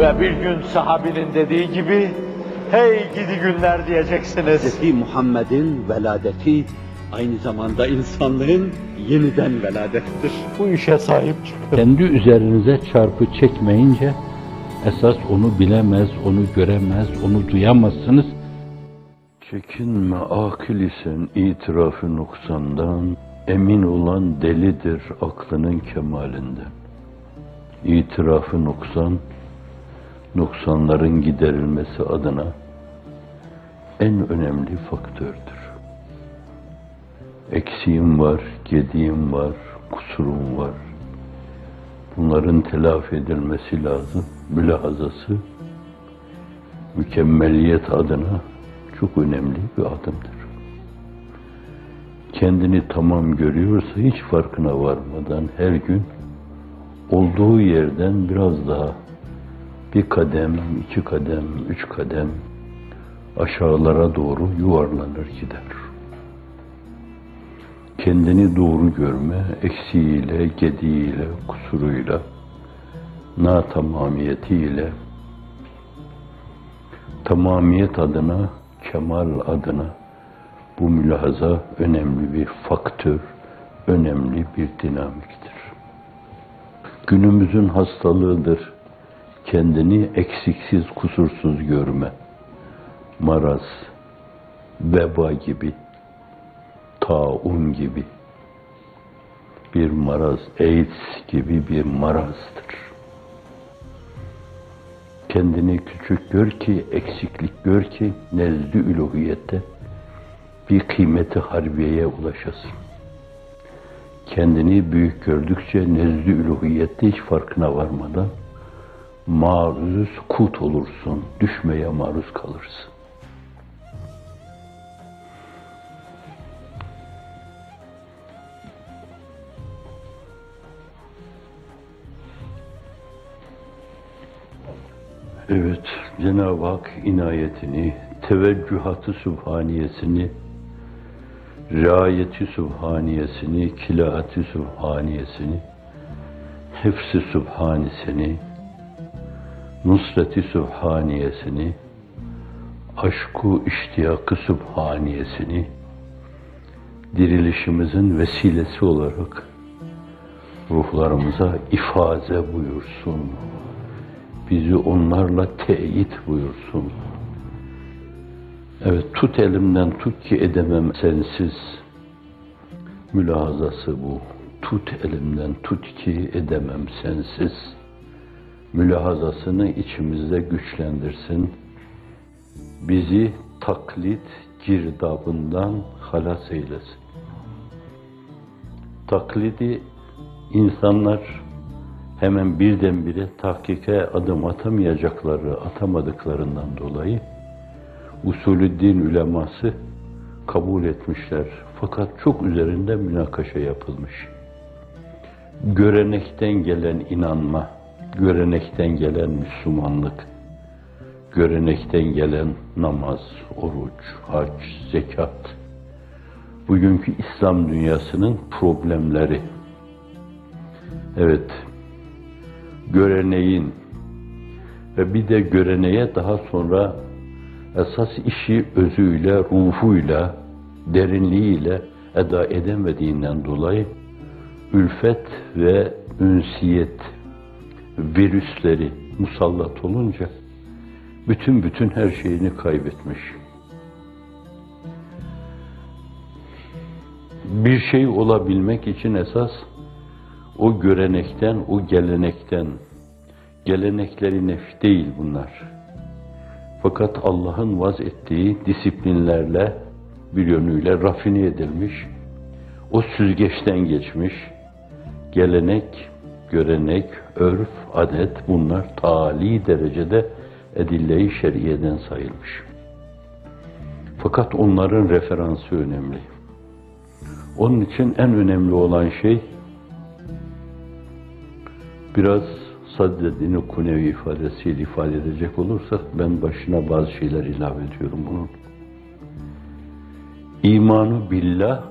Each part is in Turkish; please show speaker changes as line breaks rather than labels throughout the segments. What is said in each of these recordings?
Ve bir gün sahabinin dediği gibi, hey gidi günler diyeceksiniz.
Hz. Muhammed'in veladeti aynı zamanda insanlığın yeniden veladettir.
Bu işe sahip çıkın.
Kendi üzerinize çarpı çekmeyince esas onu bilemez, onu göremez, onu duyamazsınız.
Çekinme akıl isen itirafı noksandan, emin olan delidir aklının kemalinden. İtirafı noksan, noksanların giderilmesi adına en önemli faktördür. Eksiğim var, gediğim var, kusurum var. Bunların telafi edilmesi lazım. Mülahazası mükemmeliyet adına çok önemli bir adımdır. Kendini tamam görüyorsa hiç farkına varmadan her gün olduğu yerden biraz daha bir kadem, iki kadem, üç kadem aşağılara doğru yuvarlanır gider. Kendini doğru görme, eksiğiyle, gediğiyle, kusuruyla, na tamamiyetiyle, tamamiyet adına, kemal adına bu mülahaza önemli bir faktör, önemli bir dinamiktir. Günümüzün hastalığıdır kendini eksiksiz, kusursuz görme. Maraz, veba gibi, taun gibi bir maraz, AIDS gibi bir marazdır. Kendini küçük gör ki, eksiklik gör ki, nezd-i üluhiyette bir kıymeti harbiyeye ulaşasın. Kendini büyük gördükçe nezd-i üluhiyette hiç farkına varmadan maruz kut olursun, düşmeye maruz kalırsın. Evet, Cenab-ı Hak inayetini, teveccühatı sübhaniyesini, riayeti sübhaniyesini, kilaati sübhaniyesini, hefsi sübhanisini, nusreti sübhaniyesini, aşku iştiyakı sübhaniyesini, dirilişimizin vesilesi olarak ruhlarımıza ifaze buyursun. Bizi onlarla teyit buyursun. Evet, tut elimden tut ki edemem sensiz. Mülahazası bu. Tut elimden tut ki edemem sensiz. Mülahazasını içimizde güçlendirsin. Bizi taklit girdabından halas eylesin. Taklidi insanlar hemen birdenbire tahkike adım atamayacakları, atamadıklarından dolayı usulü din uleması kabul etmişler. Fakat çok üzerinde münakaşa yapılmış. Görenekten gelen inanma, görenekten gelen Müslümanlık, görenekten gelen namaz, oruç, hac, zekat, bugünkü İslam dünyasının problemleri. Evet, göreneğin ve bir de göreneğe daha sonra esas işi özüyle, ruhuyla, derinliğiyle eda edemediğinden dolayı ülfet ve ünsiyet virüsleri musallat olunca bütün bütün her şeyini kaybetmiş. Bir şey olabilmek için esas o görenekten, o gelenekten, gelenekleri nef değil bunlar. Fakat Allah'ın vaz ettiği disiplinlerle bir yönüyle rafine edilmiş, o süzgeçten geçmiş, gelenek, görenek, örf, adet bunlar tali derecede edille-i şeriyeden sayılmış. Fakat onların referansı önemli. Onun için en önemli olan şey biraz Saddedin Kunevi ifadesiyle ifade edecek olursak ben başına bazı şeyler ilave ediyorum bunun. İmanı billah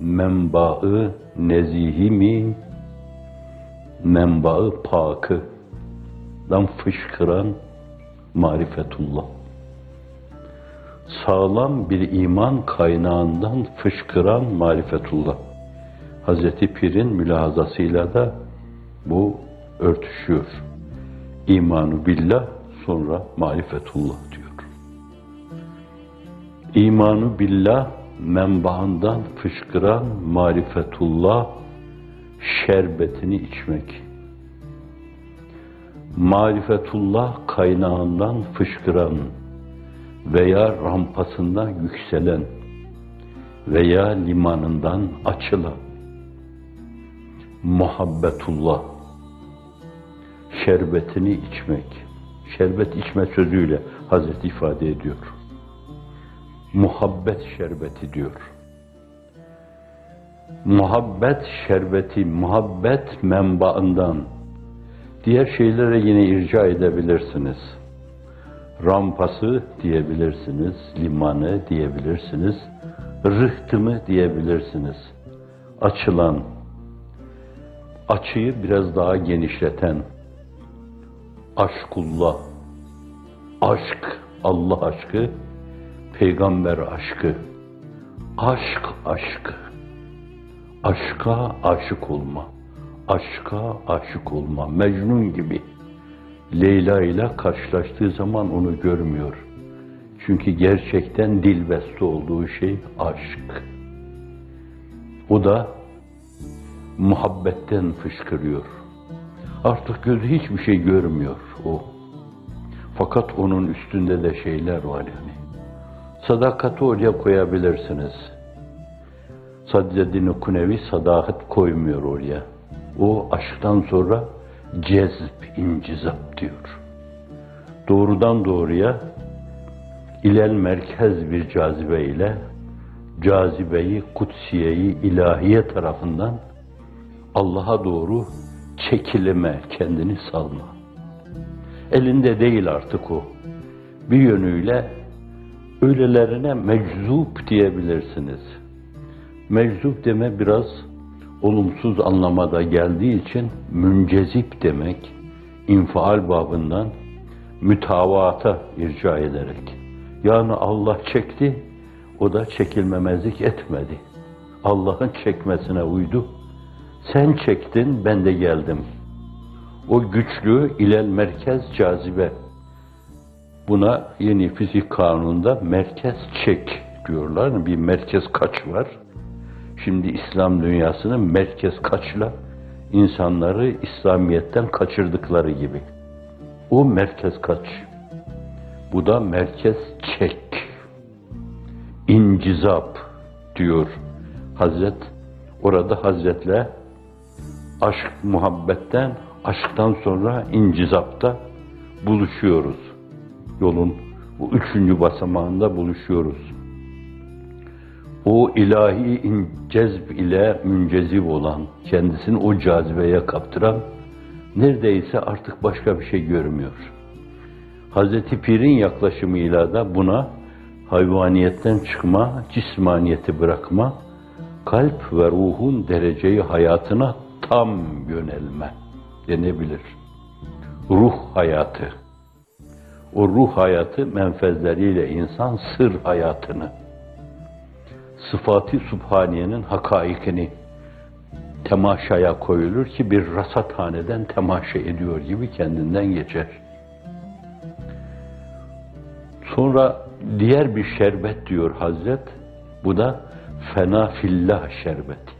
menbaı nezihi mi menbaı pakı kaynağından fışkıran marifetullah. Sağlam bir iman kaynağından fışkıran marifetullah. Hazreti Pir'in mülahazasıyla da bu örtüşüyor. İmanu billah sonra marifetullah diyor. İmanu billah menbaından fışkıran marifetullah şerbetini içmek. Marifetullah kaynağından fışkıran veya rampasından yükselen veya limanından açılan muhabbetullah şerbetini içmek. Şerbet içme sözüyle Hazreti ifade ediyor. Muhabbet şerbeti diyor. Muhabbet şerbeti, muhabbet menbaından diğer şeylere yine irca edebilirsiniz. Rampası diyebilirsiniz, limanı diyebilirsiniz, rıhtımı diyebilirsiniz. Açılan, açıyı biraz daha genişleten, aşkullah, aşk, Allah aşkı, peygamber aşkı, aşk aşkı, aşka aşık olma, aşka aşık olma, Mecnun gibi. Leyla ile karşılaştığı zaman onu görmüyor. Çünkü gerçekten dilbeste olduğu şey aşk. O da muhabbetten fışkırıyor. Artık gözü hiçbir şey görmüyor o. Fakat onun üstünde de şeyler var yani. Sadakati oraya koyabilirsiniz. Sadreddin Kunevi sadakat koymuyor oraya. O aşktan sonra cezb, incizap diyor. Doğrudan doğruya ilel merkez bir cazibe ile cazibeyi, kutsiyeyi, ilahiye tarafından Allah'a doğru çekilime, kendini salma. Elinde değil artık o. Bir yönüyle öylelerine meczup diyebilirsiniz. Meczup deme biraz olumsuz anlamada geldiği için müncezip demek, infial babından mütavata irca ederek. Yani Allah çekti, o da çekilmemezlik etmedi. Allah'ın çekmesine uydu. Sen çektin, ben de geldim. O güçlü ilel merkez cazibe. Buna yeni fizik kanununda merkez çek diyorlar. Bir merkez kaç var. Şimdi İslam dünyasının merkez kaçla insanları İslamiyet'ten kaçırdıkları gibi. O merkez kaç. Bu da merkez çek. İncizap diyor Hazret. Orada Hazretle aşk muhabbetten, aşktan sonra incizapta buluşuyoruz. Yolun bu üçüncü basamağında buluşuyoruz. O ilahi cezb ile müncezip olan, kendisini o cazibeye kaptıran, neredeyse artık başka bir şey görmüyor. Hazreti Pir'in yaklaşımıyla da buna hayvaniyetten çıkma, cismaniyeti bırakma, kalp ve ruhun dereceyi hayatına tam yönelme denebilir. Ruh hayatı. O ruh hayatı menfezleriyle insan sır hayatını, sıfatı subhaniyenin hakaikini temaşaya koyulur ki bir rasathaneden temaşa ediyor gibi kendinden geçer. Sonra diğer bir şerbet diyor Hazret, bu da fena fillah şerbeti.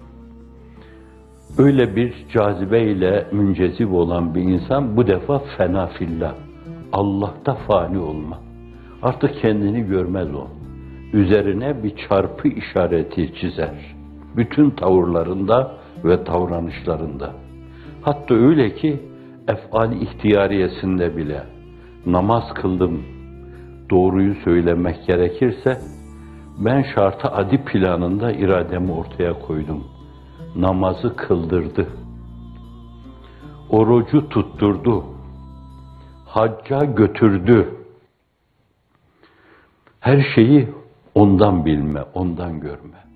Öyle bir cazibeyle müncezip olan bir insan bu defa fena fillah. Allah'ta fani olma. Artık kendini görmez o. Üzerine bir çarpı işareti çizer. Bütün tavırlarında ve davranışlarında. Hatta öyle ki efali ihtiyariyesinde bile namaz kıldım doğruyu söylemek gerekirse ben şartı adi planında irademi ortaya koydum. Namazı kıldırdı. Orucu tutturdu. Hacca götürdü. Her şeyi ondan bilme, ondan görme.